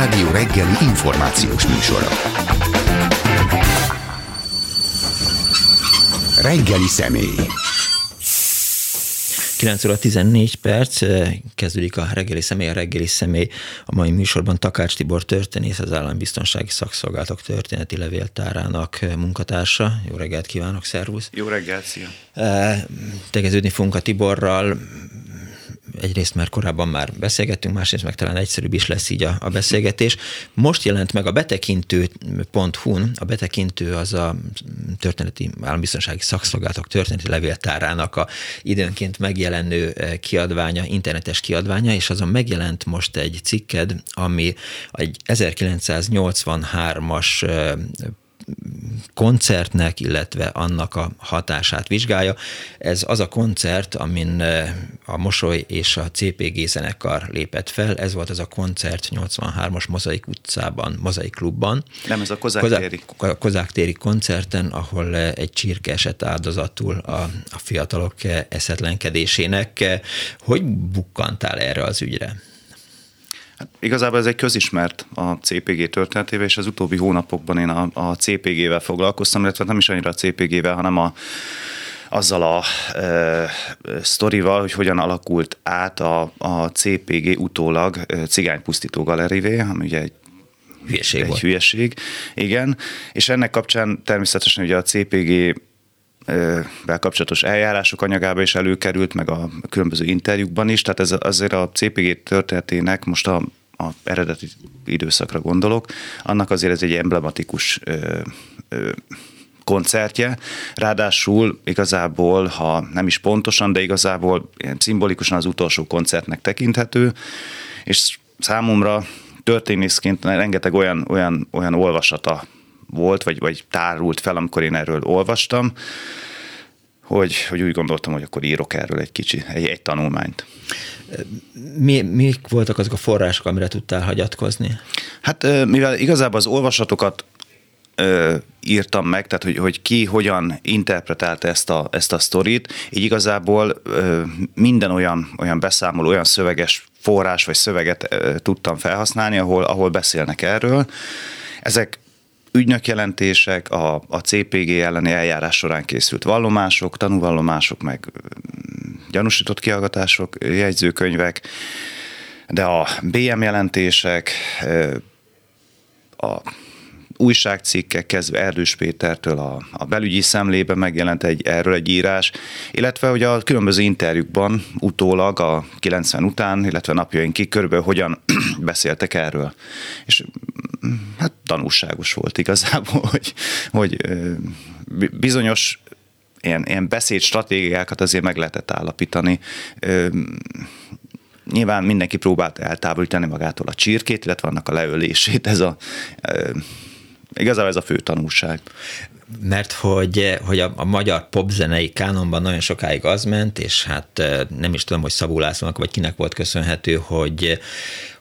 Klubrádió reggeli információs műsora. Reggeli személy. 9 óra 14 perc, kezdődik a reggeli személy, a reggeli személy. A mai műsorban Takács Tibor történész, az Állambiztonsági Szakszolgálatok történeti levéltárának munkatársa. Jó reggelt kívánok, szervusz! Jó reggelt, szia! Tegeződni fogunk a Tiborral, egyrészt mert korábban már beszélgettünk, másrészt meg talán egyszerűbb is lesz így a, a beszélgetés. Most jelent meg a betekintő.hu-n, a betekintő az a történeti állambiztonsági szakszolgálatok történeti levéltárának a időnként megjelenő eh, kiadványa, internetes kiadványa, és azon megjelent most egy cikked, ami egy 1983-as koncertnek, illetve annak a hatását vizsgálja. Ez az a koncert, amin a Mosoly és a CPG zenekar lépett fel. Ez volt az a koncert 83-as Mozaik utcában, Mozaik klubban. Nem, ez a Kozák téri. Kozák téri koncerten, ahol egy csirke esett áldozatul a, a fiatalok eszetlenkedésének. Hogy bukkantál erre az ügyre? Hát igazából ez egy közismert a CPG történetével, és az utóbbi hónapokban én a, a CPG-vel foglalkoztam, illetve nem is annyira a CPG-vel, hanem a azzal a e, sztorival, hogy hogyan alakult át a, a CPG utólag cigánypusztító galerivé, ami ugye egy hülyeség egy volt. hülyeség, igen, és ennek kapcsán természetesen ugye a CPG kapcsolatos eljárások anyagába is előkerült, meg a különböző interjúkban is, tehát ez azért a CPG történetének most a, a eredeti időszakra gondolok, annak azért ez egy emblematikus ö, ö, koncertje, ráadásul igazából, ha nem is pontosan, de igazából szimbolikusan az utolsó koncertnek tekinthető, és számomra történészként rengeteg olyan, olyan, olyan olvasata volt, vagy, vagy tárult fel, amikor én erről olvastam, hogy, hogy úgy gondoltam, hogy akkor írok erről egy kicsi, egy, egy tanulmányt. Mi, mik voltak azok a források, amire tudtál hagyatkozni? Hát mivel igazából az olvasatokat ö, írtam meg, tehát hogy, hogy ki hogyan interpretálta ezt a, ezt a sztorit, így igazából ö, minden olyan, olyan beszámoló, olyan szöveges forrás vagy szöveget ö, tudtam felhasználni, ahol, ahol beszélnek erről. Ezek ügynökjelentések, a, a CPG elleni eljárás során készült vallomások, tanúvallomások, meg gyanúsított kihallgatások, jegyzőkönyvek, de a BM jelentések, a újságcikkek kezdve Erdős Pétertől a, a belügyi szemlébe megjelent egy, erről egy írás, illetve hogy a különböző interjúkban utólag a 90 után, illetve napjainkig körülbelül hogyan beszéltek erről. És hát tanulságos volt igazából, hogy, hogy bizonyos ilyen, ilyen beszédstratégiákat azért meg lehetett állapítani. Nyilván mindenki próbált eltávolítani magától a csirkét, illetve annak a leölését. Ez a, igazából ez a fő tanulság mert hogy, hogy a, a magyar popzenei kánonban nagyon sokáig az ment, és hát nem is tudom, hogy Szabó Lászlónak vagy kinek volt köszönhető, hogy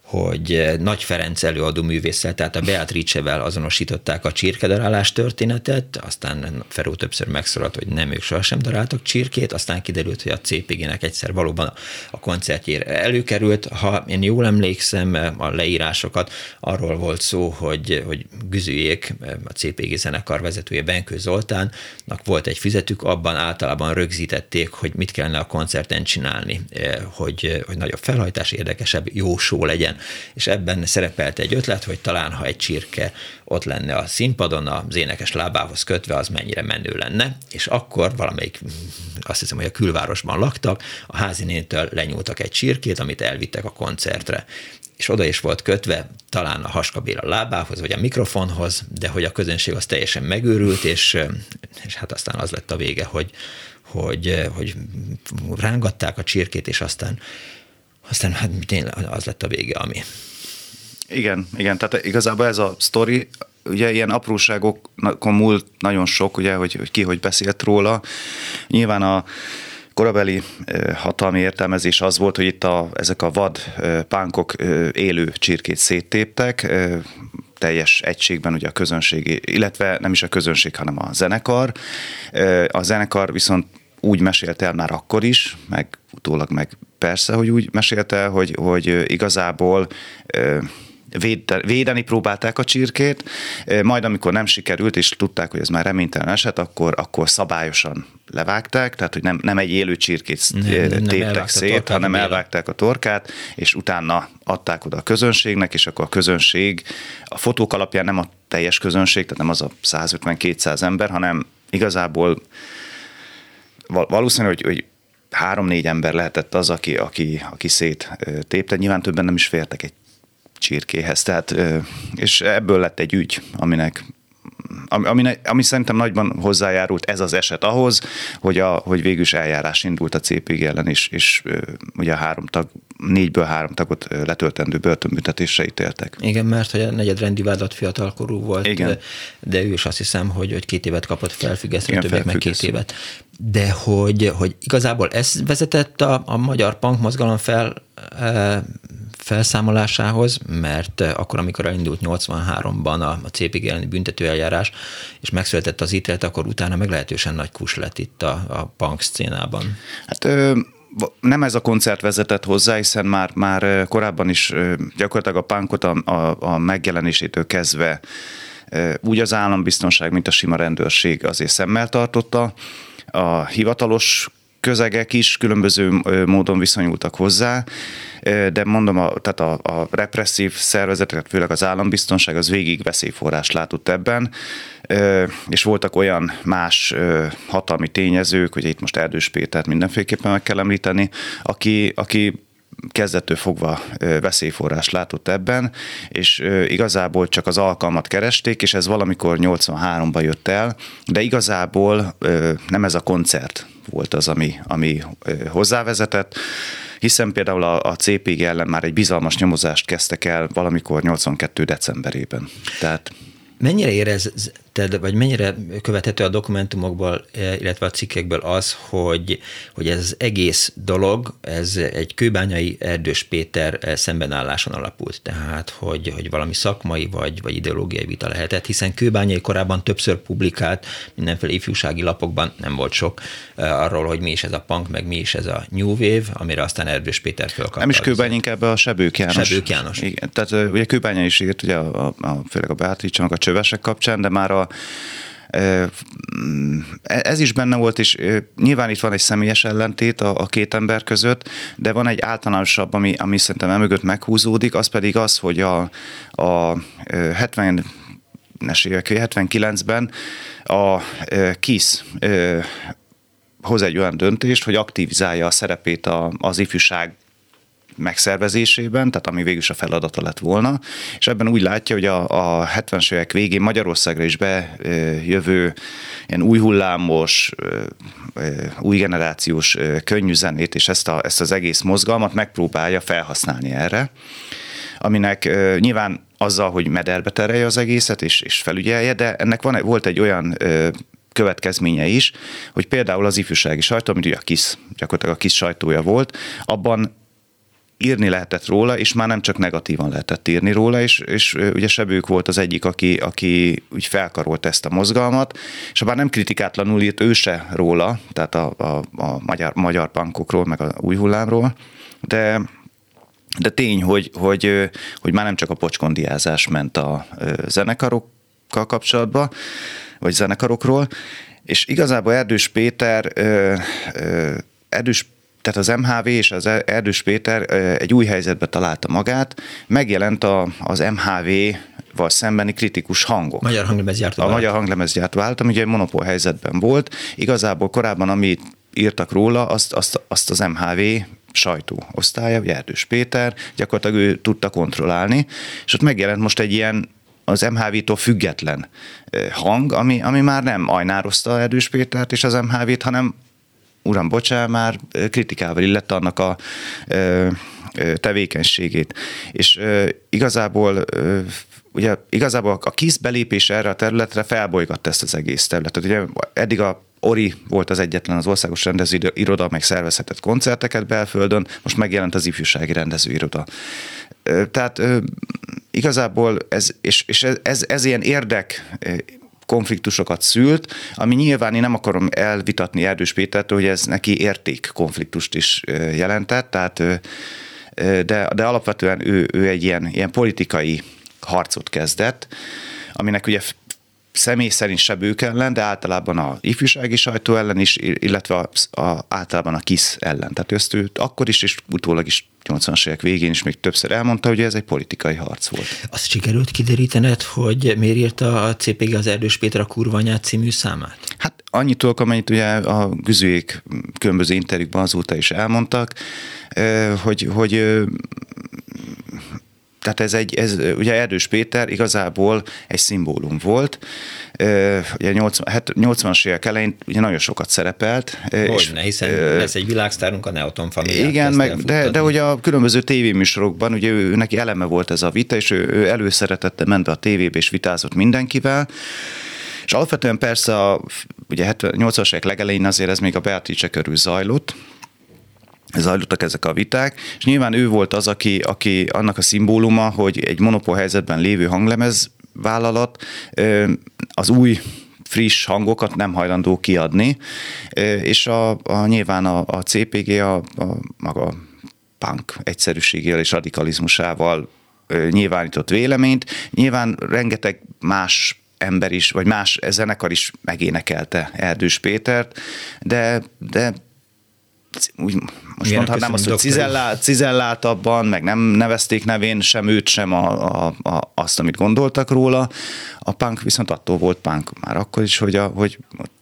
hogy eh, Nagy Ferenc előadó művésszel, tehát a Beatrice-vel azonosították a csirkedarálás történetet, aztán Feró többször megszólalt, hogy nem ők sohasem daráltak csirkét, aztán kiderült, hogy a CPG-nek egyszer valóban a koncertjére előkerült. Ha én jól emlékszem, a leírásokat arról volt szó, hogy, hogy Güzüjék, a CPG zenekar vezetője Benkő Zoltánnak volt egy fizetük, abban általában rögzítették, hogy mit kellene a koncerten csinálni, eh, hogy, hogy nagyobb felhajtás, érdekesebb, jó show legyen és ebben szerepelt egy ötlet, hogy talán ha egy csirke ott lenne a színpadon, az énekes lábához kötve, az mennyire menő lenne, és akkor valamelyik, azt hiszem, hogy a külvárosban laktak, a házinétől lenyúltak egy csirkét, amit elvittek a koncertre. És oda is volt kötve talán a haskabél a lábához, vagy a mikrofonhoz, de hogy a közönség az teljesen megőrült, és, és hát aztán az lett a vége, hogy, hogy, hogy rángatták a csirkét, és aztán aztán hát tényleg az lett a vége, ami. Igen, igen, tehát igazából ez a sztori, ugye ilyen apróságokon múlt nagyon sok, ugye, hogy, hogy ki hogy beszélt róla. Nyilván a korabeli hatalmi értelmezés az volt, hogy itt a, ezek a vad pánkok élő csirkét széttéptek, teljes egységben ugye a közönség, illetve nem is a közönség, hanem a zenekar. A zenekar viszont úgy mesélte el már akkor is, meg utólag meg persze, hogy úgy mesélte hogy, hogy igazából védeni próbálták a csirkét, majd amikor nem sikerült, és tudták, hogy ez már reménytelen eset, akkor, akkor szabályosan levágták, tehát hogy nem, nem egy élő csirkét nem, téptek nem szét, torkát, hanem elvágták a torkát, és utána adták oda a közönségnek, és akkor a közönség a fotók alapján nem a teljes közönség, tehát nem az a 150-200 ember, hanem igazából valószínű, hogy, hogy három-négy ember lehetett az, aki, aki, aki szét tépte. Nyilván többen nem is fértek egy csirkéhez. Tehát, és ebből lett egy ügy, aminek ami, ami, ami szerintem nagyban hozzájárult ez az eset ahhoz, hogy, a, hogy végül is eljárás indult a CPG ellen, és, és ugye a három tag, négyből három tagot letöltendő börtönbüntetésre ítéltek. Igen, mert hogy a negyedrendi vádat fiatalkorú volt, Igen. de ő is azt hiszem, hogy, hogy két évet kapott felfüggesztve, többek meg két évet. De hogy, hogy igazából ez vezetett a, a magyar punk mozgalom fel felszámolásához, mert akkor, amikor elindult 83-ban a, a CPG elleni büntetőeljárás, és megszületett az ítélet, akkor utána meglehetősen nagy kus lett itt a, a punk szcénában. Hát ö, nem ez a koncert vezetett hozzá, hiszen már, már korábban is gyakorlatilag a punkot a, a, a megjelenésétől kezdve úgy az állambiztonság, mint a sima rendőrség azért szemmel tartotta. A hivatalos közegek is különböző módon viszonyultak hozzá, de mondom, a, tehát a, a represszív szervezetek, főleg az állambiztonság, az végig veszélyforrást látott ebben, és voltak olyan más hatalmi tényezők, hogy itt most Erdős Pétert mindenféleképpen meg kell említeni, aki, aki kezdettől fogva veszélyforrás látott ebben, és igazából csak az alkalmat keresték, és ez valamikor 83-ban jött el, de igazából nem ez a koncert volt az, ami, ami hozzávezetett, hiszen például a, a CPG ellen már egy bizalmas nyomozást kezdtek el valamikor 82. decemberében. Tehát Mennyire érezted, vagy mennyire követhető a dokumentumokból, eh, illetve a cikkekből az, hogy, hogy ez az egész dolog, ez egy kőbányai Erdős Péter eh, szembenálláson alapult, tehát hogy, hogy valami szakmai vagy, vagy ideológiai vita lehetett, hiszen kőbányai korábban többször publikált mindenféle ifjúsági lapokban, nem volt sok, eh, arról, hogy mi is ez a punk, meg mi is ez a New Wave, amire aztán Erdős Péter fölkapta. Nem is Kőbány, inkább a Sebők János. Sebők János. Igen, tehát ugye Kőbánya is írt, ugye a, a, a, főleg a Beatrice, a csövesek kapcsán, de már a e, ez is benne volt, és nyilván itt van egy személyes ellentét a, a két ember között, de van egy általánosabb, ami, ami szerintem emögött meghúzódik, az pedig az, hogy a, a 70 es évek, 79-ben a KISZ hoz egy olyan döntést, hogy aktivizálja a szerepét az ifjúság megszervezésében, tehát ami végül is a feladata lett volna, és ebben úgy látja, hogy a, a 70-es évek végén Magyarországra is bejövő ilyen új hullámos, új generációs könnyű zenét, és ezt, a, ezt az egész mozgalmat megpróbálja felhasználni erre, aminek nyilván azzal, hogy mederbe terelje az egészet, és, és felügyelje, de ennek van, volt egy olyan következménye is, hogy például az ifjúsági sajtó, ami a KISZ, gyakorlatilag a KISZ sajtója volt, abban írni lehetett róla, és már nem csak negatívan lehetett írni róla, és, és ugye Sebők volt az egyik, aki, aki úgy felkarolt ezt a mozgalmat, és bár nem kritikátlanul írt ő se róla, tehát a, a, a magyar, magyar pankokról, meg a új hullámról, de de tény, hogy, hogy, hogy már nem csak a pocskondiázás ment a zenekarokkal kapcsolatban, vagy zenekarokról, és igazából Erdős Péter Erdős tehát az MHV és az Erdős Péter egy új helyzetbe találta magát, megjelent a, az MHV val szembeni kritikus hangok. Magyar hanglemezgyártó. A vált. magyar hanglemezgyártó vált, ami ugye egy monopól helyzetben volt. Igazából korábban, amit írtak róla, azt, azt, azt az MHV sajtó osztálya, ugye Erdős Péter, gyakorlatilag ő tudta kontrollálni, és ott megjelent most egy ilyen az MHV-tól független hang, ami, ami már nem ajnározta Erdős Pétert és az MHV-t, hanem uram, bocsá, már kritikával illette annak a tevékenységét. És igazából ugye igazából a KISZ belépés erre a területre felbolygatta ezt az egész területet. Ugye eddig a Ori volt az egyetlen az országos rendezőiroda, meg szervezhetett koncerteket belföldön, most megjelent az ifjúsági rendezőiroda. Tehát igazából ez, és, és ez, ez, ez ilyen érdek konfliktusokat szült, ami nyilván én nem akarom elvitatni Erdős Pétertől, hogy ez neki érték konfliktust is jelentett, tehát de, de alapvetően ő, ő egy ilyen, ilyen politikai harcot kezdett, aminek ugye személy szerint se bők ellen, de általában a ifjúsági sajtó ellen is, illetve a, a, általában a KISZ ellen. Tehát ezt ő akkor is, és utólag is 80-as évek végén is még többször elmondta, hogy ez egy politikai harc volt. Azt sikerült kiderítened, hogy miért írta a CPG az Erdős Péter a kurvanyát című számát? Hát annyit tudok, amennyit ugye a güzőjék különböző interjúkban azóta is elmondtak, hogy, hogy tehát ez egy, ez, ugye Erdős Péter igazából egy szimbólum volt. Ugye 80, 80-as évek elején ugye nagyon sokat szerepelt. Hogyne, hiszen lesz egy világsztárunk a Neoton familiát. Igen, meg, de, de ugye a különböző tévéműsorokban, ugye ő, neki eleme volt ez a vita, és ő, ő előszeretette ment a tévébe és vitázott mindenkivel. És alapvetően persze a, ugye 80-as évek legelején azért ez még a Beatrice körül zajlott, zajlottak ezek a viták, és nyilván ő volt az, aki, aki annak a szimbóluma, hogy egy monopól helyzetben lévő hanglemez vállalat az új friss hangokat nem hajlandó kiadni, és a, a nyilván a, a CPG a, a maga punk egyszerűségével és radikalizmusával nyilvánított véleményt. Nyilván rengeteg más ember is, vagy más zenekar is megénekelte Erdős Pétert, de, de úgy most Igen, mondhatnám azt, hogy cizellát, cizelláltabban, meg nem nevezték nevén sem őt, sem a, a, a, azt, amit gondoltak róla. A punk viszont attól volt punk már akkor is, hogy, a, hogy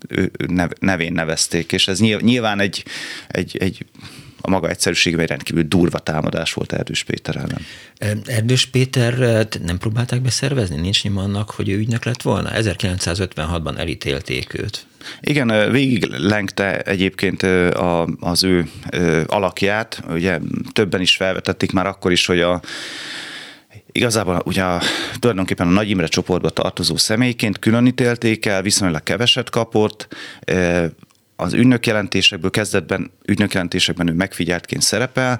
ő nevén nevezték, és ez nyilván egy, egy, egy a maga egyszerűségben egy rendkívül durva támadás volt Erdős Péter ellen. Erdős Péter nem próbálták beszervezni? Nincs nyoma annak, hogy ő ügynök lett volna? 1956-ban elítélték őt. Igen, végig lengte egyébként az ő alakját, ugye többen is felvetették már akkor is, hogy a Igazából ugye a, tulajdonképpen a Nagy Imre csoportba tartozó személyként különítélték el, viszonylag keveset kapott, az ügynökjelentésekből kezdetben ügynökjelentésekben ő megfigyeltként szerepel,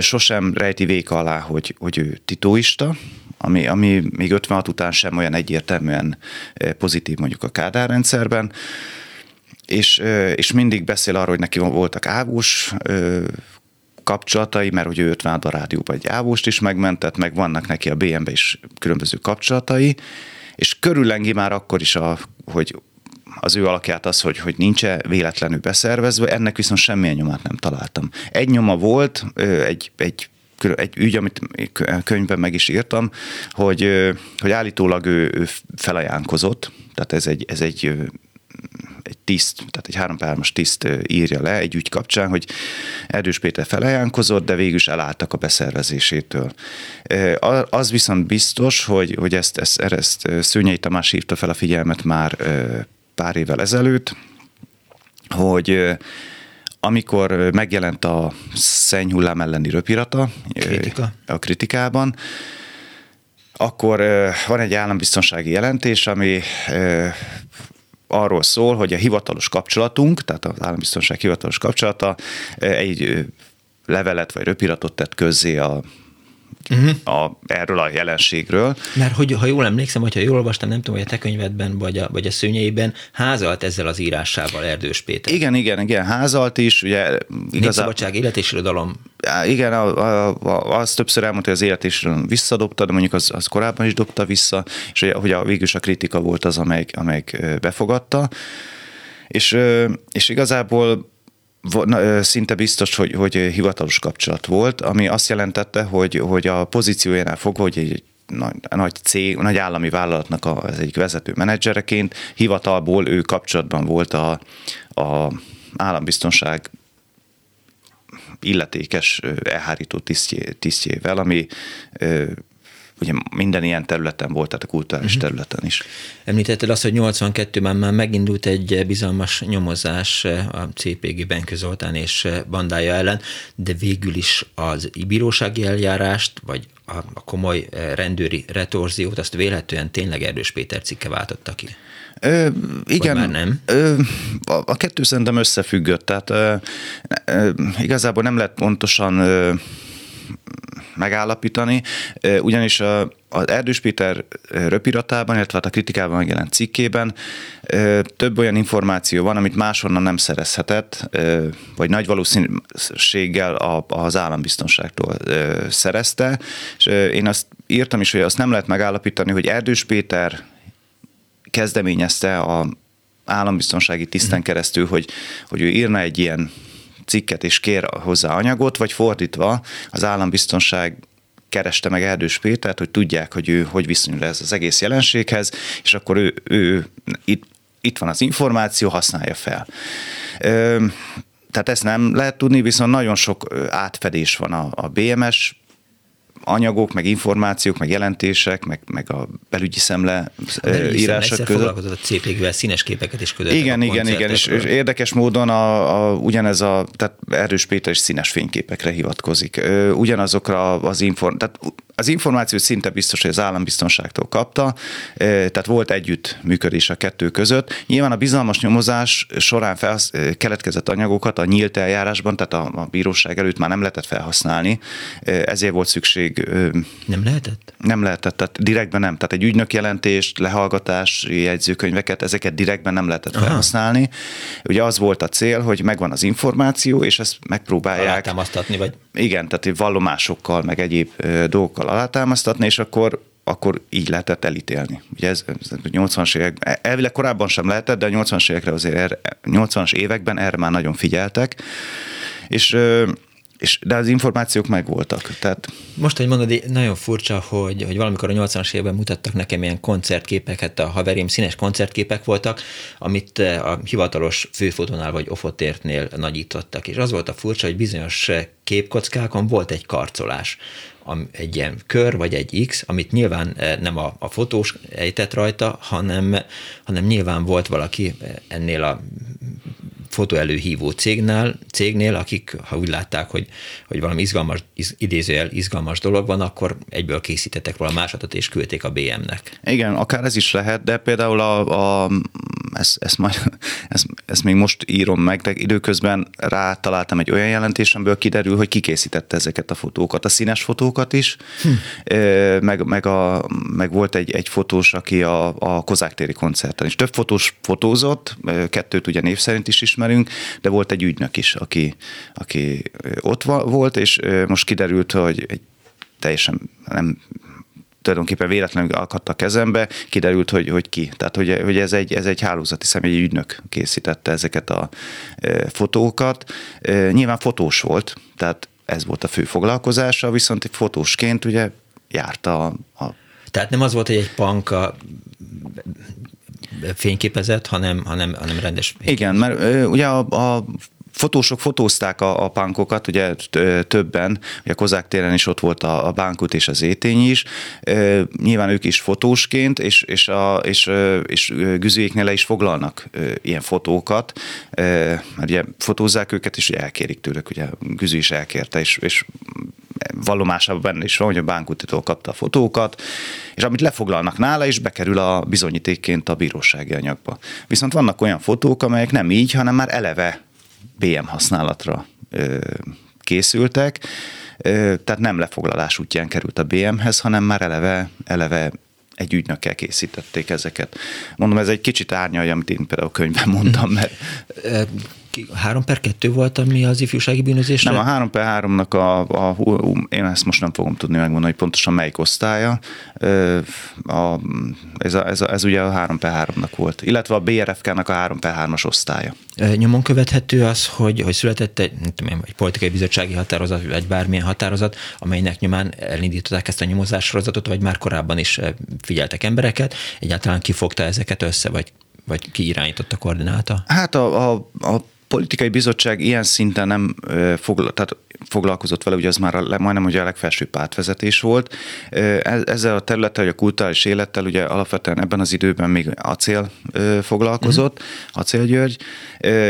sosem rejti véka alá, hogy, hogy ő titóista, ami, ami még 56 után sem olyan egyértelműen pozitív mondjuk a Kádár rendszerben, és, és mindig beszél arról, hogy neki voltak ávós kapcsolatai, mert hogy ő 56 a rádióban egy ávost is megmentett, meg vannak neki a BM-be is különböző kapcsolatai, és körüllengi már akkor is, a, hogy az ő alakját az, hogy, hogy nincs -e véletlenül beszervezve, ennek viszont semmilyen nyomát nem találtam. Egy nyoma volt, egy, egy egy ügy, amit könyvben meg is írtam, hogy, hogy állítólag ő, ő felajánkozott, tehát ez egy, ez egy egy tiszt, tehát egy hárompármas tiszt írja le egy ügy kapcsán, hogy Erdős Péter felajánkozott, de végül is elálltak a beszervezésétől. Az viszont biztos, hogy, hogy ezt, ezt, ezt Szőnyei Tamás hívta fel a figyelmet már pár évvel ezelőtt, hogy amikor megjelent a szennyhullám elleni röpirata Kritika. a kritikában, akkor van egy állambiztonsági jelentés, ami arról szól, hogy a hivatalos kapcsolatunk, tehát az állambiztonság hivatalos kapcsolata egy levelet vagy röpiratot tett közzé a uh-huh. a, erről a jelenségről. Mert hogy, ha jól emlékszem, hogyha jól olvastam, nem tudom, hogy a te könyvedben vagy a, vagy a szőnyeiben házalt ezzel az írásával Erdős Péter. Igen, igen, igen, házalt is. Ugye, igazán, szabadság, élet és irodalom. Igen, a, a, a, azt többször elmondta, hogy az élet és visszadobta, de mondjuk az, az korábban is dobta vissza, és hogy, hogy a, végülis a kritika volt az, amelyik, amelyik befogadta. És, és igazából szinte biztos, hogy, hogy hivatalos kapcsolat volt, ami azt jelentette, hogy, hogy a pozíciójánál fogva, hogy egy nagy, nagy cég, nagy állami vállalatnak a, az egyik vezető menedzsereként hivatalból ő kapcsolatban volt a, a állambiztonság illetékes elhárító tisztjé, tisztjével, ami ugye minden ilyen területen volt, tehát a kulturális uh-huh. területen is. Említetted azt, hogy 82-ben már megindult egy bizalmas nyomozás a CPG Benkő Zoltán és bandája ellen, de végül is az bírósági eljárást, vagy a komoly rendőri retorziót, azt véletlenül tényleg Erdős Péter cikke váltotta ki. Ö, igen, már nem? Ö, a, a kettő szerintem összefüggött, tehát ö, ö, igazából nem lehet pontosan ö, megállapítani, ugyanis a, az Erdős Péter röpiratában, illetve hát a kritikában megjelent cikkében több olyan információ van, amit máshonnan nem szerezhetett, vagy nagy valószínűséggel az állambiztonságtól szerezte, és én azt írtam is, hogy azt nem lehet megállapítani, hogy Erdős Péter kezdeményezte a állambiztonsági tiszten mhm. keresztül, hogy, hogy ő írna egy ilyen cikket és kér hozzá anyagot, vagy fordítva az állambiztonság kereste meg Erdős Pétert, hogy tudják, hogy ő hogy viszonyul ez az egész jelenséghez, és akkor ő, ő itt, itt van az információ, használja fel. Ö, tehát ezt nem lehet tudni, viszont nagyon sok átfedés van a, a BMS anyagok, meg információk, meg jelentések, meg, meg a belügyi szemle a írások között. foglalkozott a CPG-vel, színes képeket is küldött. Igen, igen, igen, és, és érdekes módon a, a, ugyanez a, tehát Erős Péter is színes fényképekre hivatkozik. Ugyanazokra az inform, tehát az információt szinte biztos, hogy az állambiztonságtól kapta, tehát volt együtt működés a kettő között. Nyilván a bizalmas nyomozás során felhasz, keletkezett anyagokat a nyílt eljárásban, tehát a, a bíróság előtt már nem lehetett felhasználni, ezért volt szükség. Nem lehetett? Nem lehetett, tehát direktben nem. Tehát egy ügynök jelentést, lehallgatás, jegyzőkönyveket, ezeket direktben nem lehetett Aha. felhasználni. Ugye az volt a cél, hogy megvan az információ, és ezt megpróbálják. Alátámasztatni, vagy? Igen, tehát vallomásokkal, meg egyéb dolgokkal alátámasztatni, és akkor akkor így lehetett elítélni. Ugye ez, ez 80-as évek, elvileg korábban sem lehetett, de a 80-as évekre azért, erre, 80-as években erre már nagyon figyeltek, és és, de az információk megvoltak. Tehát... Most, hogy mondod, nagyon furcsa, hogy, hogy valamikor a 80-as évben mutattak nekem ilyen koncertképeket, a haverim színes koncertképek voltak, amit a hivatalos főfotónál vagy ofotértnél nagyítottak. És az volt a furcsa, hogy bizonyos képkockákon volt egy karcolás egy ilyen kör vagy egy X, amit nyilván eh, nem a, a fotós ejtett rajta, hanem, hanem nyilván volt valaki eh, ennél a fotóelőhívó cégnél, cégnél, akik, ha úgy látták, hogy, hogy valami izgalmas, iz, idézőjel izgalmas dolog van, akkor egyből készítettek róla másodat, és küldték a BM-nek. Igen, akár ez is lehet, de például a, a ezt, ezt, majd, ezt, ezt még most írom meg, de időközben rátaláltam egy olyan jelentésemből, kiderül, hogy kikészítette ezeket a fotókat, a színes fotókat is, hm. meg, meg, a, meg volt egy, egy fotós, aki a, a Kozák téri koncerten is. Több fotós fotózott, kettőt ugye név szerint is ismerünk, de volt egy ügynök is, aki, aki ott volt, és most kiderült, hogy egy teljesen nem tulajdonképpen véletlenül akadt a kezembe, kiderült, hogy, hogy ki. Tehát, hogy, hogy ez, egy, ez egy hálózati személy, egy ügynök készítette ezeket a e, fotókat. E, nyilván fotós volt, tehát ez volt a fő foglalkozása, viszont fotósként ugye járta a, a tehát nem az volt, hogy egy panka fényképezett, hanem, hanem, hanem rendes. Igen, mert ugye a, a fotósok fotózták a, a pánkokat, ugye többen, ugye Kozák téren is ott volt a, a bánkut és az étény is, e, nyilván ők is fotósként, és, és, a, és, és güzőjéknél le is foglalnak e, ilyen fotókat, e, mert ugye fotózzák őket, és elkérik tőlük, ugye Güző is elkérte, és, és vallomásában benne is van, hogy a bánkutitól kapta a fotókat, és amit lefoglalnak nála, is bekerül a bizonyítékként a bírósági anyagba. Viszont vannak olyan fotók, amelyek nem így, hanem már eleve BM használatra készültek, tehát nem lefoglalás útján került a BM-hez, hanem már eleve, eleve egy ügynökkel készítették ezeket. Mondom, ez egy kicsit árnyalja, amit én például a könyvben mondtam, mert 3 per 2 volt, ami az ifjúsági bűnözésre? Nem, a 3 per 3-nak a, a, én ezt most nem fogom tudni megmondani, hogy pontosan melyik osztálya. A, ez, a, ez, a, ez ugye a 3 per 3-nak volt, illetve a BRFK-nak a 3 per 3-as osztálya. Nyomon követhető az, hogy, hogy született egy, nem tudom, egy politikai bizottsági határozat, vagy bármilyen határozat, amelynek nyomán elindították ezt a nyomozássorozatot, vagy már korábban is figyeltek embereket, egyáltalán kifogta ezeket össze, vagy vagy ki irányította koordinálta? Hát a, a, a politikai bizottság ilyen szinten nem fogla, tehát foglalkozott vele, ugye az már a, majdnem ugye a legfelsőbb pártvezetés volt. Ezzel a területtel, hogy a kulturális élettel ugye alapvetően ebben az időben még acél foglalkozott, uh-huh. Acél György,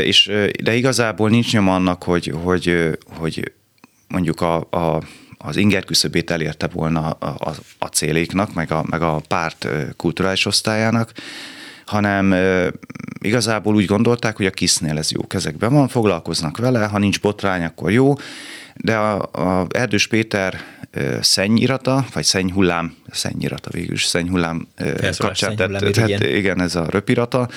és de igazából nincs nyoma annak, hogy, hogy, hogy mondjuk a, a az inger küszöbét elérte volna a, a, a céléknak, meg a, meg a párt kulturális osztályának hanem igazából úgy gondolták, hogy a kisznél ez jó kezekben van, foglalkoznak vele, ha nincs botrány, akkor jó. de a, a Erdős Péter szennyirata, vagy szennyhullám, szennyirata végül is, szennyhullám kapcsán, tehát, tehát igen, ez a röpirata,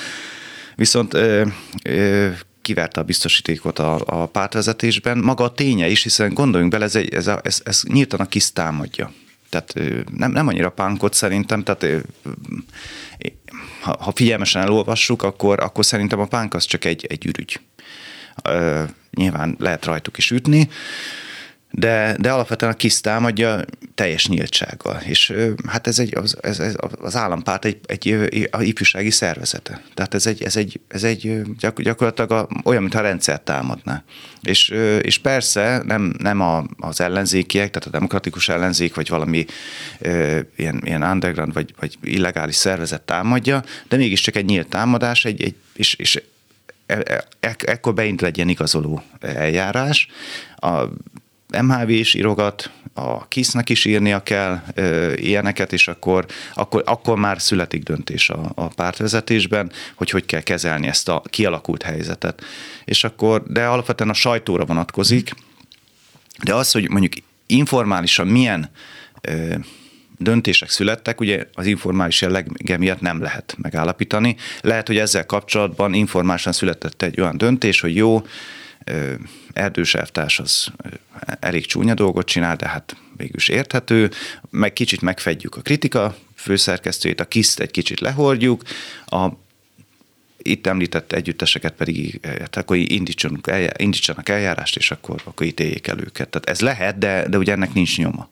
viszont ö, ö, kiverte a biztosítékot a, a pártvezetésben. Maga a ténye is, hiszen gondoljunk bele, ez, egy, ez, a, ez, ez nyíltan a kis támadja. Tehát nem, nem annyira pánkot szerintem, tehát ha, figyelmesen elolvassuk, akkor, akkor szerintem a pánk az csak egy, egy ürügy. Nyilván lehet rajtuk is ütni, de, de alapvetően a KISZ támadja teljes nyíltsággal. És hát ez, egy, az, ez, az állampárt egy, egy, a ifjúsági szervezete. Tehát ez egy, ez egy, ez egy gyak, gyakorlatilag a, olyan, mintha a rendszer támadná. És, és persze nem, nem a, az ellenzékiek, tehát a demokratikus ellenzék, vagy valami ilyen, ilyen underground, vagy, vagy illegális szervezet támadja, de mégiscsak egy nyílt támadás, egy, egy, és, és e, e, e, ekkor beindul egy ilyen igazoló eljárás. A MHV is írogat, a KISZ-nek is írnia kell ö, ilyeneket, és akkor, akkor, akkor már születik döntés a, a pártvezetésben, hogy hogy kell kezelni ezt a kialakult helyzetet. És akkor, de alapvetően a sajtóra vonatkozik, de az, hogy mondjuk informálisan milyen ö, döntések születtek, ugye az informális jellege miatt nem lehet megállapítani. Lehet, hogy ezzel kapcsolatban informálisan született egy olyan döntés, hogy jó, Erdős elvtárs az elég csúnya dolgot csinál, de hát végül is érthető, meg kicsit megfedjük a kritika főszerkesztőjét, a kiszt egy kicsit lehordjuk, a itt említett együtteseket pedig hát akkor indítsanak, indítsanak eljárást, és akkor, akkor ítéljék el őket. Tehát ez lehet, de, de ugye ennek nincs nyoma.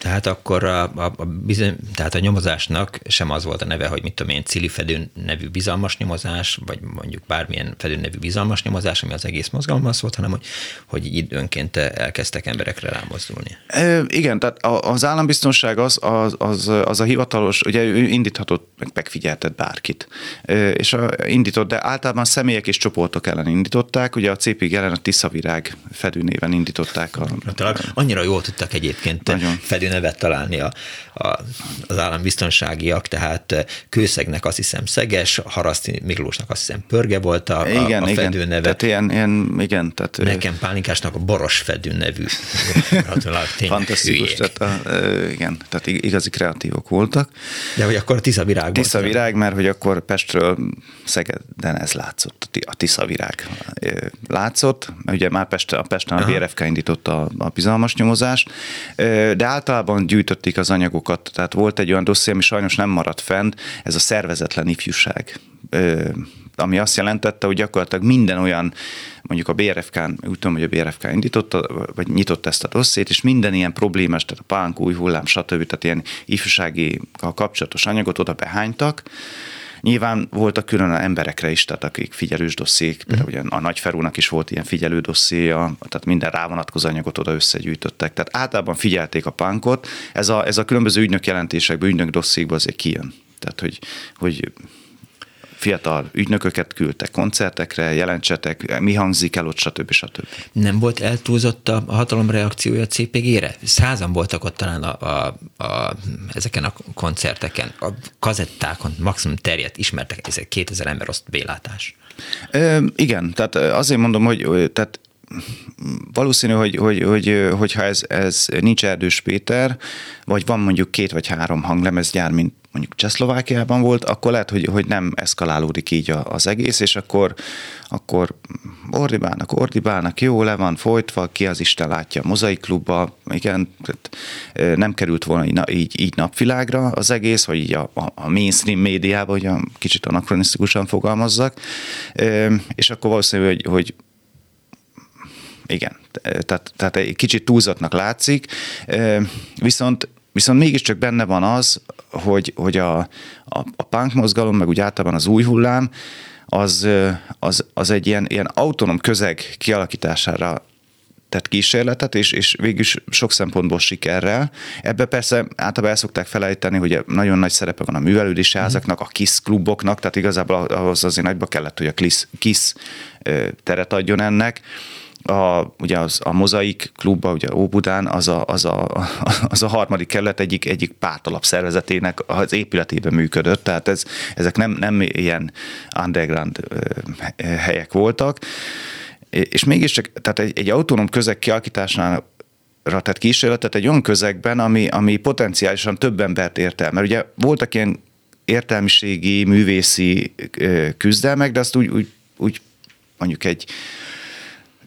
Tehát akkor a, a, a, bizony, tehát a nyomozásnak sem az volt a neve, hogy mit tudom én, Cili Fedő nevű bizalmas nyomozás, vagy mondjuk bármilyen Fedő nevű bizalmas nyomozás, ami az egész mozgalommal szólt, hanem hogy, hogy időnként elkezdtek emberekre rámozdulni. E, igen, tehát az állambiztonság az, az, az, az a hivatalos, ugye ő indíthatott, meg megfigyeltett bárkit, e, és a, indított, de általában személyek és csoportok ellen indították, ugye a CPG ellen a Tiszavirág Fedő néven indították. A, Annyira jól tudtak egyébként Nagyon. Fedő nevet találni a, a, az állambiztonságiak, tehát eh, Kőszegnek azt hiszem Szeges, Haraszti Miklósnak azt hiszem Pörge volt a, igen, a, a fedő igen. neve. Tehát ilyen, ilyen, igen. Tehát, Nekem Pálinkásnak a Boros fedő nevű. Fantasztikus, tehát, a, igen, tehát igazi kreatívok voltak. De hogy akkor Tisza virág Tisza virág, mert hogy akkor Pestről Szegeden ez látszott, a Tisza virág látszott, ugye már Pest, a Pesten a BRFK indította a, a bizalmas nyomozást, de általában általában gyűjtötték az anyagokat, tehát volt egy olyan dosszié, ami sajnos nem maradt fent, ez a szervezetlen ifjúság. Ami azt jelentette, hogy gyakorlatilag minden olyan, mondjuk a BRFK-n, úgy tudom, hogy a BRFK indította, vagy nyitott ezt a dossziét, és minden ilyen problémás, tehát a pánk, új hullám, stb., tehát ilyen ifjúsági kapcsolatos anyagot oda behánytak, Nyilván voltak külön emberekre is, tehát akik figyelős dosszék, például ugye a Nagy Ferúnak is volt ilyen figyelő dosszéja, tehát minden rávonatkozó anyagot oda összegyűjtöttek. Tehát általában figyelték a pánkot, ez a, ez a különböző ügynök jelentésekből, ügynök dosszékból azért kijön. Tehát, hogy, hogy fiatal ügynököket küldtek koncertekre, jelentsetek, mi hangzik el ott, stb. stb. Nem volt eltúlzott a hatalom reakciója a CPG-re? Százan voltak ott talán a, a, a, ezeken a koncerteken, a kazettákon maximum terjedt, ismertek ezek 2000 ember azt bélátás. E, igen, tehát azért mondom, hogy tehát valószínű, hogy, hogy, hogy, hogyha ez, ez nincs Erdős Péter, vagy van mondjuk két vagy három hanglemezgyár, mint mondjuk Csehszlovákiában volt, akkor lehet, hogy, hogy nem eszkalálódik így az egész, és akkor, akkor ordibálnak, ordibálnak, jó, le van folytva, ki az Isten látja mozaik klubba, igen, nem került volna így, így napvilágra az egész, vagy így a, a mainstream médiába, hogy a kicsit anakronisztikusan fogalmazzak, és akkor valószínű, hogy, hogy igen, tehát, tehát egy kicsit túlzatnak látszik, viszont Viszont mégiscsak benne van az, hogy, hogy a, a, a punk mozgalom, meg úgy általában az új hullám, az, az, az egy ilyen, ilyen autonóm közeg kialakítására tett kísérletet, és, és végül is sok szempontból sikerrel. Ebbe persze általában el szokták felejteni, hogy nagyon nagy szerepe van a művelődési mhm. házaknak, a KISZ kluboknak, tehát igazából ahhoz azért nagyba kellett, hogy a KISZ, KISZ teret adjon ennek a, ugye az, a Mozaik klubba, ugye Óbudán, az a, az, a, az a harmadik kerület egyik, egyik pártalap szervezetének az épületében működött, tehát ez, ezek nem, nem ilyen underground helyek voltak. és mégiscsak, tehát egy, egy autonóm közeg kialakításnál tehát kísérletet egy olyan közegben, ami, ami potenciálisan több embert ért el. Mert ugye voltak ilyen értelmiségi, művészi küzdelmek, de azt úgy, úgy, úgy mondjuk egy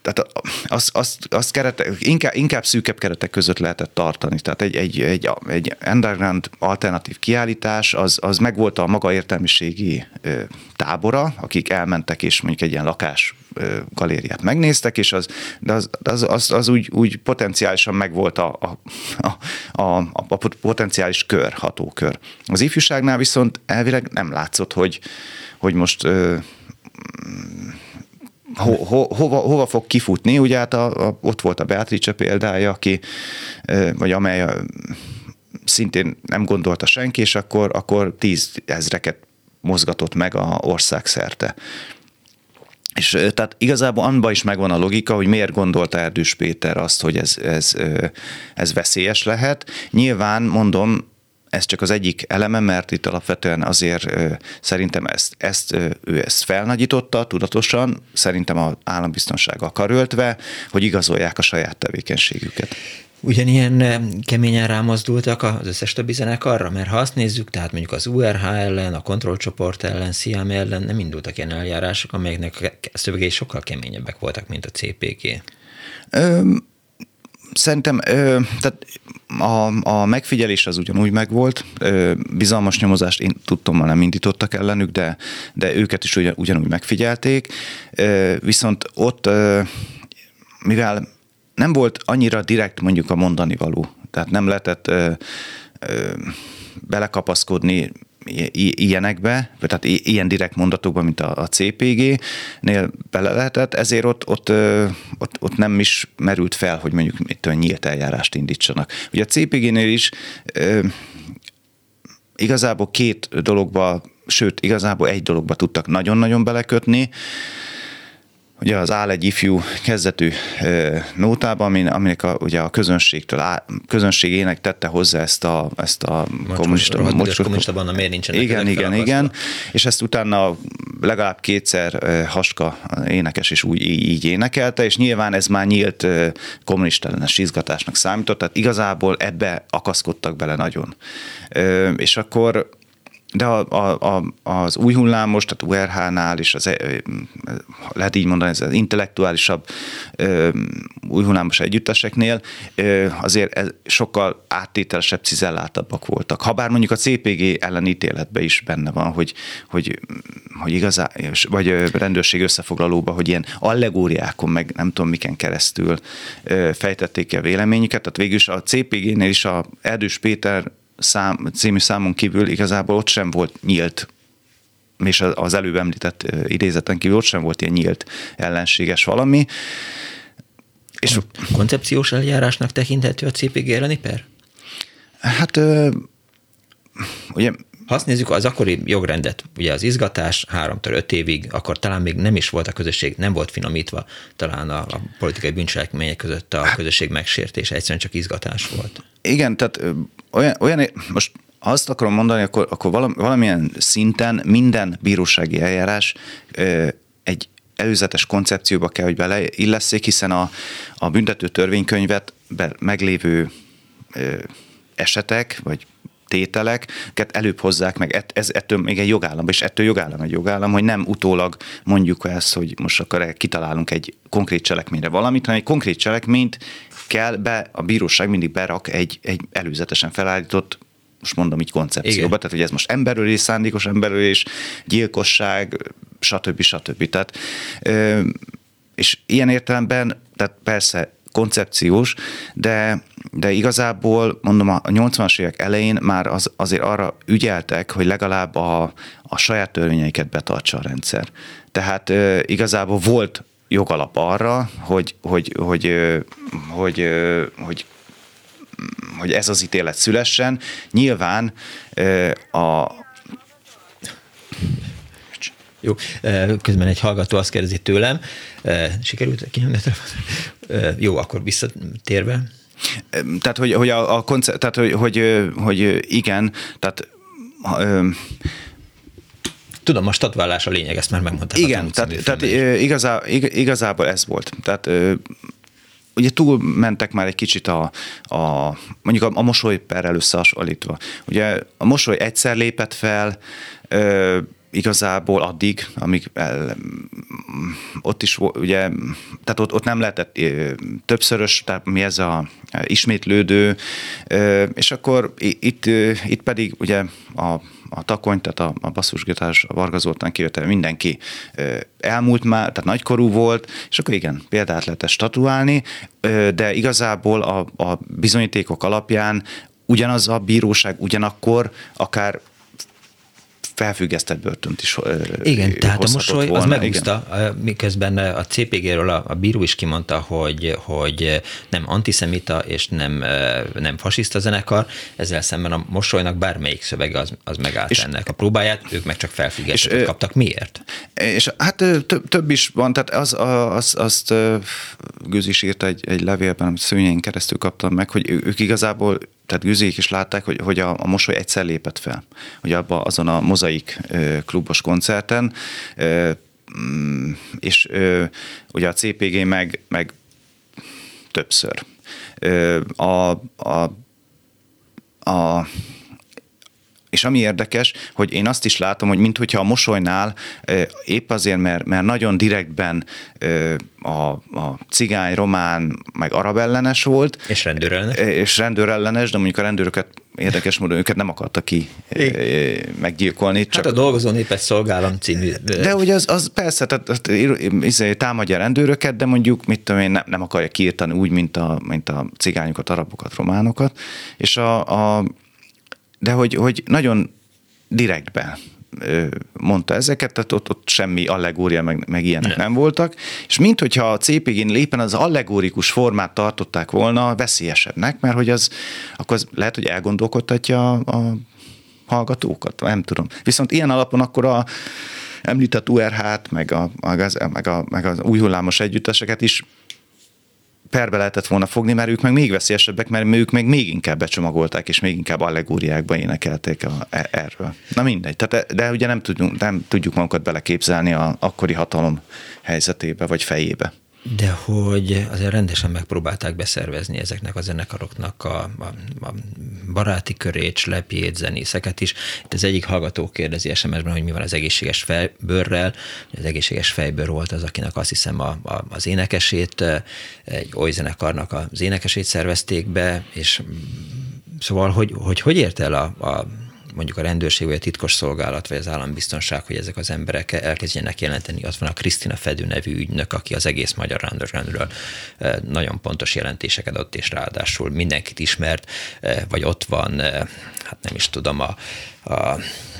tehát azt, azt, azt kerete, inkább, inkább szűkebb keretek között lehetett tartani. Tehát egy, egy, egy, egy underground alternatív kiállítás, az, az megvolt a maga értelmiségi tábora, akik elmentek és mondjuk egy ilyen lakás galériát megnéztek, és az, de az, az, az, az úgy, úgy potenciálisan megvolt a, a, a, a, a potenciális kör, hatókör. Az ifjúságnál viszont elvileg nem látszott, hogy, hogy most ho, ho, hova, hova fog kifutni. Ugye hát a, a, ott volt a Beatrice példája, aki, vagy amely szintén nem gondolta senki, és akkor, akkor tíz ezreket mozgatott meg a ország szerte. És tehát igazából anban is megvan a logika, hogy miért gondolta Erdős Péter azt, hogy ez, ez, ez veszélyes lehet. Nyilván mondom, ez csak az egyik eleme, mert itt alapvetően azért szerintem ezt, ezt ő ezt felnagyította tudatosan, szerintem az állambiztonsággal karöltve, hogy igazolják a saját tevékenységüket. Ugyanilyen keményen rámozdultak az összes többi zenekarra, mert ha azt nézzük, tehát mondjuk az URH ellen, a kontrollcsoport ellen, Siam ellen nem indultak ilyen eljárások, amelyeknek a szövegei sokkal keményebbek voltak, mint a CPG. Öm, Szerintem ö, tehát a, a megfigyelés az ugyanúgy megvolt, ö, bizalmas nyomozást én tudtam, nem indítottak ellenük, de, de őket is ugyan, ugyanúgy megfigyelték, ö, viszont ott, ö, mivel nem volt annyira direkt mondjuk a mondani való, tehát nem lehetett ö, ö, belekapaszkodni ilyenekbe, tehát ilyen direkt mondatokban, mint a, CPG-nél bele lehetett, ezért ott, ott, ott, ott nem is merült fel, hogy mondjuk mit nyílt eljárást indítsanak. Ugye a CPG-nél is igazából két dologba, sőt, igazából egy dologba tudtak nagyon-nagyon belekötni, ugye az áll egy ifjú kezdetű nótában, amin, aminek a, ugye a közönségtől, á, közönségének tette hozzá ezt a, ezt a kommunista, mocskos, kommunista banda, miért nincsenek Igen, igen, igen, és ezt utána legalább kétszer Haska énekes is úgy így énekelte, és nyilván ez már nyílt kommunista ellenes izgatásnak számított, tehát igazából ebbe akaszkodtak bele nagyon. És akkor de a, a, a, az új hullámos, tehát URH-nál is az, lehet így mondani, ez az intellektuálisabb új hullámos együtteseknél azért ez sokkal áttételesebb, cizelláltabbak voltak. Habár mondjuk a CPG ellen ítéletben is benne van, hogy, hogy, hogy igazán, vagy rendőrség összefoglalóba, hogy ilyen allegóriákon, meg nem tudom miken keresztül fejtették ki a véleményüket. Tehát végül is a CPG-nél is a Erdős Péter szám, című számon kívül igazából ott sem volt nyílt és az előbb említett idézeten kívül ott sem volt ilyen nyílt ellenséges valami. És koncepciós eljárásnak tekinthető a CPG elleni per? Hát ugye ha azt nézzük, az akkori jogrendet, ugye az izgatás háromtól öt évig, akkor talán még nem is volt a közösség, nem volt finomítva talán a, a politikai bűncselekmények között a közösség megsértése, egyszerűen csak izgatás volt. Igen, tehát olyan, olyan most azt akarom mondani, akkor, akkor valamilyen szinten minden bírósági eljárás egy előzetes koncepcióba kell, hogy beleillesszék, hiszen a, a büntető törvénykönyvet meglévő esetek, vagy tételeket előbb hozzák meg, ez ettől még egy jogállam, és ettől jogállam egy jogállam, hogy nem utólag mondjuk ezt, hogy most akkor kitalálunk egy konkrét cselekményre valamit, hanem egy konkrét cselekményt kell be, a bíróság mindig berak egy, egy előzetesen felállított most mondom így koncepcióba, Igen. tehát hogy ez most emberölés, szándékos emberölés, gyilkosság, stb. stb. Tehát, és ilyen értelemben, tehát persze koncepciós, de, de igazából mondom a 80-as évek elején már az, azért arra ügyeltek, hogy legalább a, a saját törvényeiket betartsa a rendszer. Tehát e, igazából volt jogalap arra, hogy, hogy, hogy, hogy, hogy, hogy hogy ez az ítélet szülessen. Nyilván a, jó, közben egy hallgató azt kérdezi tőlem, sikerült kijönni Jó, akkor visszatérve. Tehát, hogy, hogy a, a koncept, tehát, hogy, hogy, hogy igen, tehát Tudom, a statválás a lényeg, ezt már megmondtad. Igen, tehát, tehát igazá, igazából ez volt. Tehát ugye túl mentek már egy kicsit a, a mondjuk a, a mosolyperrel összehasonlítva. Ugye a mosoly egyszer lépett fel, ö, igazából addig, amíg el, ott is ugye, tehát ott, ott nem lehetett többszörös, tehát mi ez a ismétlődő, és akkor itt, itt pedig ugye a a takony, tehát a, a basszusgitás, a Varga Zoltán kivétel, mindenki elmúlt már, tehát nagykorú volt, és akkor igen, példát lehet statuálni, de igazából a, a bizonyítékok alapján ugyanaz a bíróság ugyanakkor akár felfüggesztett börtönt is Igen, tehát a mosoly volna. az megúszta, miközben a CPG-ről a, a bíró is kimondta, hogy, hogy nem antiszemita és nem, nem fasiszta zenekar, ezzel szemben a mosolynak bármelyik szövege az, az megállt és, ennek a próbáját, ők meg csak felfüggesztettet kaptak. Miért? És hát több, több is van, tehát az, az, azt Gőz is írt egy, egy levélben, amit szőnyein keresztül kaptam meg, hogy ők igazából tehát Gőzék is látták, hogy, hogy a, a mosoly egyszer lépett fel, hogy abba azon a mozaik klubos koncerten, mm, és ugye a CPG meg, meg többször. A, a, a és ami érdekes, hogy én azt is látom, hogy minthogyha a mosolynál épp azért, mert, mert nagyon direktben a, a cigány, román, meg arab ellenes volt. És rendőrellenes. És rendőrellenes, de mondjuk a rendőröket érdekes módon őket nem akarta ki é. meggyilkolni. Hát csak... Hát a dolgozó népes szolgálam című. De ugye az, az persze, tehát izé, támadja a rendőröket, de mondjuk, mit tudom én, nem, nem akarja kiirtani úgy, mint a, mint a cigányokat, arabokat, románokat. És a, a de hogy, hogy nagyon direktben mondta ezeket, tehát ott, ott semmi allegória, meg, meg ilyenek nem. nem voltak, és mint hogyha a CPG-n lépen az allegórikus formát tartották volna veszélyesebbnek, mert hogy az, akkor az lehet, hogy elgondolkodtatja a, a hallgatókat, nem tudom. Viszont ilyen alapon akkor a említett URH-t, meg, a, az, meg, a, meg az új hullámos együtteseket is perbe lehetett volna fogni, mert ők meg még veszélyesebbek, mert ők meg még inkább becsomagolták, és még inkább allegóriákba énekelték a, e, erről. Na mindegy. Tehát, de ugye nem tudjuk, nem tudjuk magunkat beleképzelni a akkori hatalom helyzetébe, vagy fejébe. De hogy azért rendesen megpróbálták beszervezni ezeknek a zenekaroknak a, a, a baráti körét, slepjét, zenészeket is. Itt az egyik hallgató kérdezi SMS-ben, hogy mi van az egészséges fejbőrrel. Az egészséges fejbőr volt az, akinek azt hiszem a, a, az énekesét, egy oly zenekarnak az énekesét szervezték be, és szóval hogy hogy, hogy ért el a, a mondjuk a rendőrség, vagy a titkos szolgálat, vagy az állambiztonság, hogy ezek az emberek elkezdjenek jelenteni. Az van a Krisztina Fedő nevű ügynök, aki az egész magyar undergroundről nagyon pontos jelentéseket adott, és ráadásul mindenkit ismert, vagy ott van, hát nem is tudom, a, a,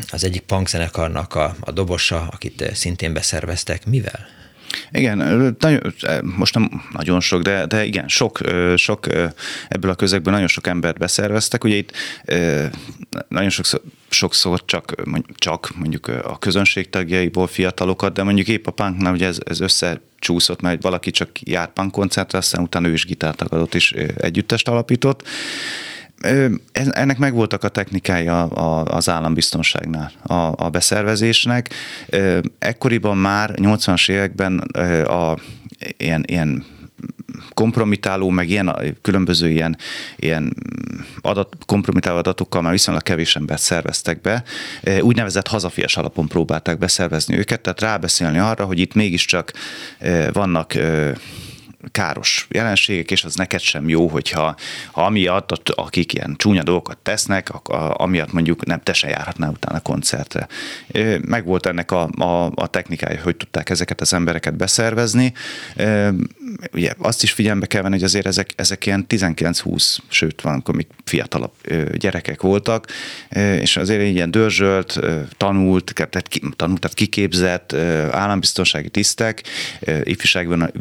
az egyik punkzenekarnak a, a dobosa, akit szintén beszerveztek. Mivel? Igen, nagyon, most nem nagyon sok, de, de igen, sok, sok ebből a közegből nagyon sok embert beszerveztek. Ugye itt nagyon sokszor, sokszor csak, csak mondjuk a közönség tagjaiból fiatalokat, de mondjuk épp a punknál ugye ez, ez összecsúszott, mert valaki csak járt punk koncertre, aztán utána ő is gitárt és együttest alapított ennek megvoltak a technikája az állambiztonságnál, a, a beszervezésnek. Ekkoriban már 80-as években a, ilyen, ilyen kompromitáló, meg ilyen különböző ilyen, ilyen adat, kompromitáló adatokkal már viszonylag kevés embert szerveztek be. Úgynevezett hazafias alapon próbálták beszervezni őket, tehát rábeszélni arra, hogy itt mégiscsak vannak káros jelenségek, és az neked sem jó, hogyha ha amiatt, akik ilyen csúnya dolgokat tesznek, amiatt mondjuk nem te se járhatnál utána koncertre. Meg volt ennek a, a, a technikája, hogy tudták ezeket az embereket beszervezni. Ugye azt is figyelembe kell venni, hogy azért ezek, ezek ilyen 19-20, sőt van, amikor még fiatalabb gyerekek voltak, és azért ilyen dörzsölt, tanult, tehát, tanult, tehát kiképzett állambiztonsági tisztek, ifjúságban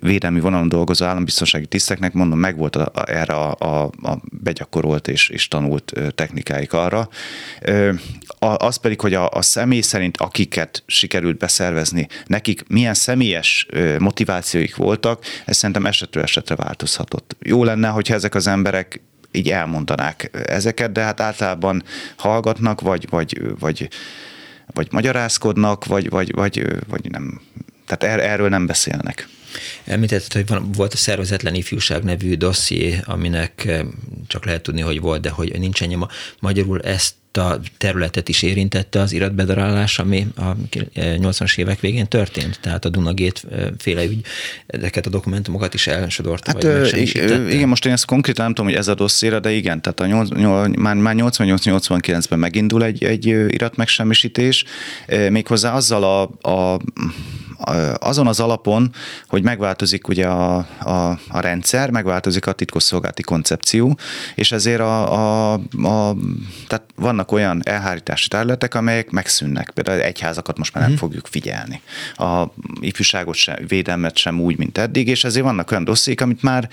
védelmi vonalon dolgozó állambiztonsági tiszteknek, mondom, megvolt a, erre a, a, a begyakorolt és, és tanult technikáik arra. Az pedig, hogy a, a személy szerint, akiket sikerült beszervezni, nekik milyen személyes motivációik voltak, ez szerintem esetről esetre változhatott. Jó lenne, hogyha ezek az emberek így elmondanák ezeket, de hát általában hallgatnak, vagy, vagy, vagy vagy magyarázkodnak, vagy, vagy, vagy, vagy nem. Tehát er, erről nem beszélnek. Említetted, hogy van, volt a szervezetlen ifjúság nevű dosszié, aminek csak lehet tudni, hogy volt, de hogy nincsen nyoma. Magyarul ezt a területet is érintette az iratbedarálás, ami a 80-as évek végén történt? Tehát a Dunagét féle ügy ezeket a dokumentumokat is elsodorta, hát, vagy Igen, most én ezt konkrétan nem tudom, hogy ez a dosszéra, de igen, tehát a 8, 8, már, már 88-89-ben megindul egy, egy iratmegsemmisítés, méghozzá azzal a, a azon az alapon, hogy megváltozik ugye a, a, a rendszer, megváltozik a titkosszolgálati koncepció, és ezért a, a, a, tehát vannak olyan elhárítási területek, amelyek megszűnnek. Például egyházakat most már nem mm. fogjuk figyelni. A ifjúságot sem, védelmet sem úgy, mint eddig, és ezért vannak olyan dosszék, amit már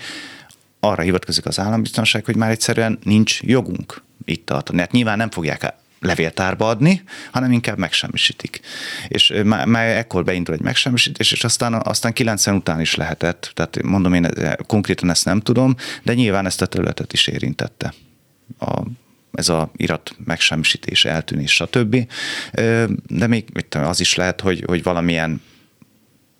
arra hivatkozik az állambiztonság, hogy már egyszerűen nincs jogunk itt tartani. Hát nyilván nem fogják levéltárba adni, hanem inkább megsemmisítik. És már, már ekkor beindul egy megsemmisítés, és aztán, aztán 90 után is lehetett, tehát mondom én konkrétan ezt nem tudom, de nyilván ezt a területet is érintette. A, ez a irat megsemmisítés, eltűnés, stb. De még az is lehet, hogy, hogy valamilyen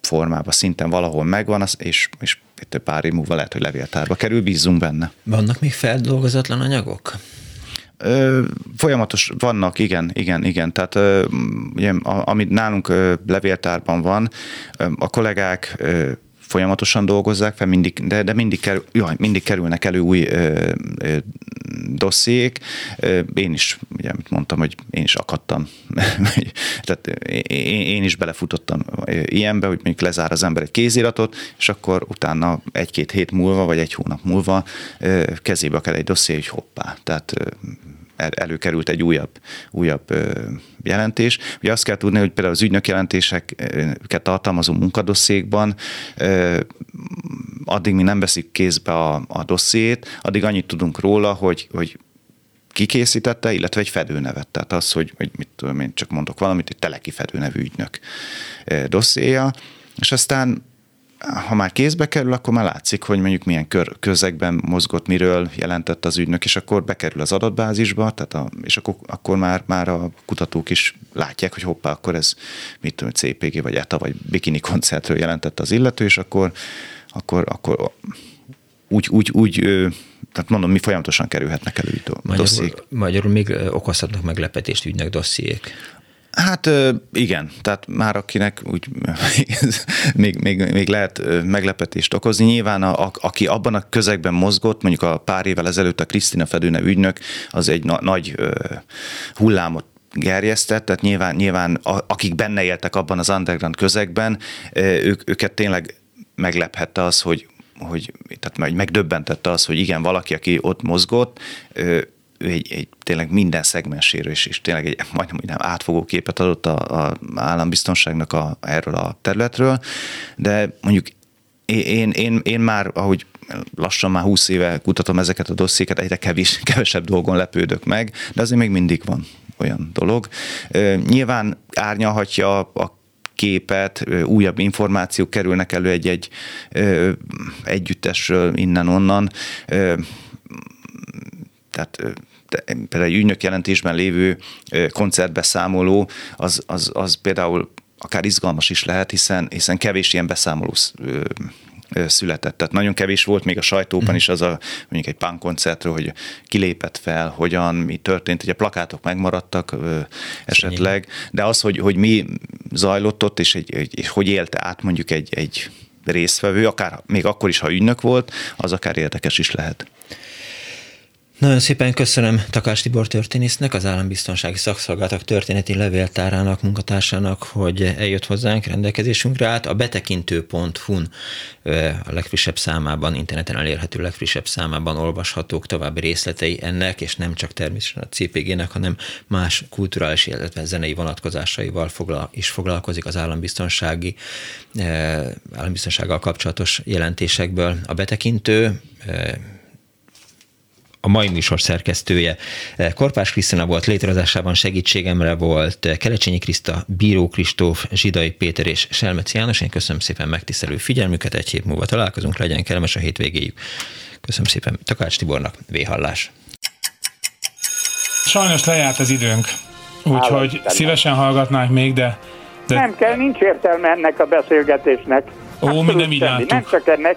formában szinten valahol megvan, és, és pár év múlva lehet, hogy levéltárba kerül, bízunk benne. Vannak még feldolgozatlan anyagok? Ö, folyamatos vannak, igen, igen, igen. Tehát ö, ugye, amit nálunk ö, levéltárban van, ö, a kollégák ö, folyamatosan dolgozzák fel, mindig, de, de mindig, kerül, jaj, mindig kerülnek elő új ö, ö, dossziék. Én is, ugye, amit mondtam, hogy én is akadtam. Tehát én, én is belefutottam ilyenbe, hogy mondjuk lezár az ember egy kéziratot, és akkor utána egy-két hét múlva, vagy egy hónap múlva kezébe kell egy dosszié, hogy hoppá. Tehát előkerült egy újabb, újabb jelentés. Ugye azt kell tudni, hogy például az ügynök jelentéseket tartalmazó munkadosszékban addig mi nem veszik kézbe a, a dossziét, addig annyit tudunk róla, hogy, hogy ki készítette, illetve egy fedőnevet. Tehát az, hogy, hogy mit tudom én, csak mondok valamit, egy teleki fedőnevű ügynök dossziéja, és aztán ha már kézbe kerül, akkor már látszik, hogy mondjuk milyen kör, közegben mozgott, miről jelentett az ügynök, és akkor bekerül az adatbázisba, tehát a, és akkor, akkor már, már a kutatók is látják, hogy hoppá, akkor ez mit tudom, CPG, vagy ETA, vagy bikini koncertről jelentett az illető, és akkor, akkor, akkor úgy, úgy, úgy tehát mondom, mi folyamatosan kerülhetnek elő magyarul, magyarul még okozhatnak meglepetést ügynek dossziék. Hát igen, tehát már akinek úgy még, még, még lehet meglepetést okozni. Nyilván a, a, aki abban a közegben mozgott, mondjuk a pár évvel ezelőtt a Krisztina Fedőne ügynök, az egy na, nagy hullámot gerjesztett, tehát nyilván, nyilván a, akik benne éltek abban az underground közegben, ők, őket tényleg meglephette az, hogy hogy tehát megdöbbentette az, hogy igen, valaki, aki ott mozgott, ő egy, egy tényleg minden szegmenséről is, és tényleg egy majdnem nem átfogó képet adott a, a állambiztonságnak a, erről a területről, de mondjuk én, én, én már, ahogy lassan már 20 éve kutatom ezeket a dosszéket, egyre kevés, kevesebb dolgon lepődök meg, de azért még mindig van olyan dolog. Nyilván árnyalhatja a képet, újabb információk kerülnek elő egy-egy együttesről innen-onnan tehát például egy ügynök jelentésben lévő koncertbeszámoló, az, az, az például akár izgalmas is lehet, hiszen, hiszen kevés ilyen beszámoló született. Tehát nagyon kevés volt még a sajtóban is az a mondjuk egy punk koncertről, hogy kilépett fel, hogyan, mi történt. Ugye plakátok megmaradtak ö, esetleg, de az, hogy, hogy mi zajlott ott, és, egy, egy, és hogy élte át mondjuk egy, egy résztvevő, akár még akkor is, ha ügynök volt, az akár érdekes is lehet. Nagyon szépen köszönöm Takács Tibor történésznek, az Állambiztonsági Szakszolgálatok történeti levéltárának, munkatársának, hogy eljött hozzánk, rendelkezésünkre állt. A betekintő.hu-n a legfrissebb számában, interneten elérhető legfrissebb számában olvashatók további részletei ennek, és nem csak természetesen a CPG-nek, hanem más kulturális, illetve zenei vonatkozásaival is foglalkozik az állambiztonsági, állambiztonsággal kapcsolatos jelentésekből. A betekintő a mai műsor szerkesztője. Korpás Krisztina volt létrehozásában segítségemre volt Kelecsényi Kriszta, Bíró Kristóf, Zsidai Péter és Selmec János. Én köszönöm szépen megtisztelő figyelmüket, egy hét múlva találkozunk, legyen kellemes a hétvégéjük. Köszönöm szépen Takács Tibornak, Véhallás. Sajnos lejárt az időnk. Úgyhogy szívesen hallgatnánk még, de, de... Nem kell, nincs értelme ennek a beszélgetésnek. Ó, mi nem így Nem csak ennek,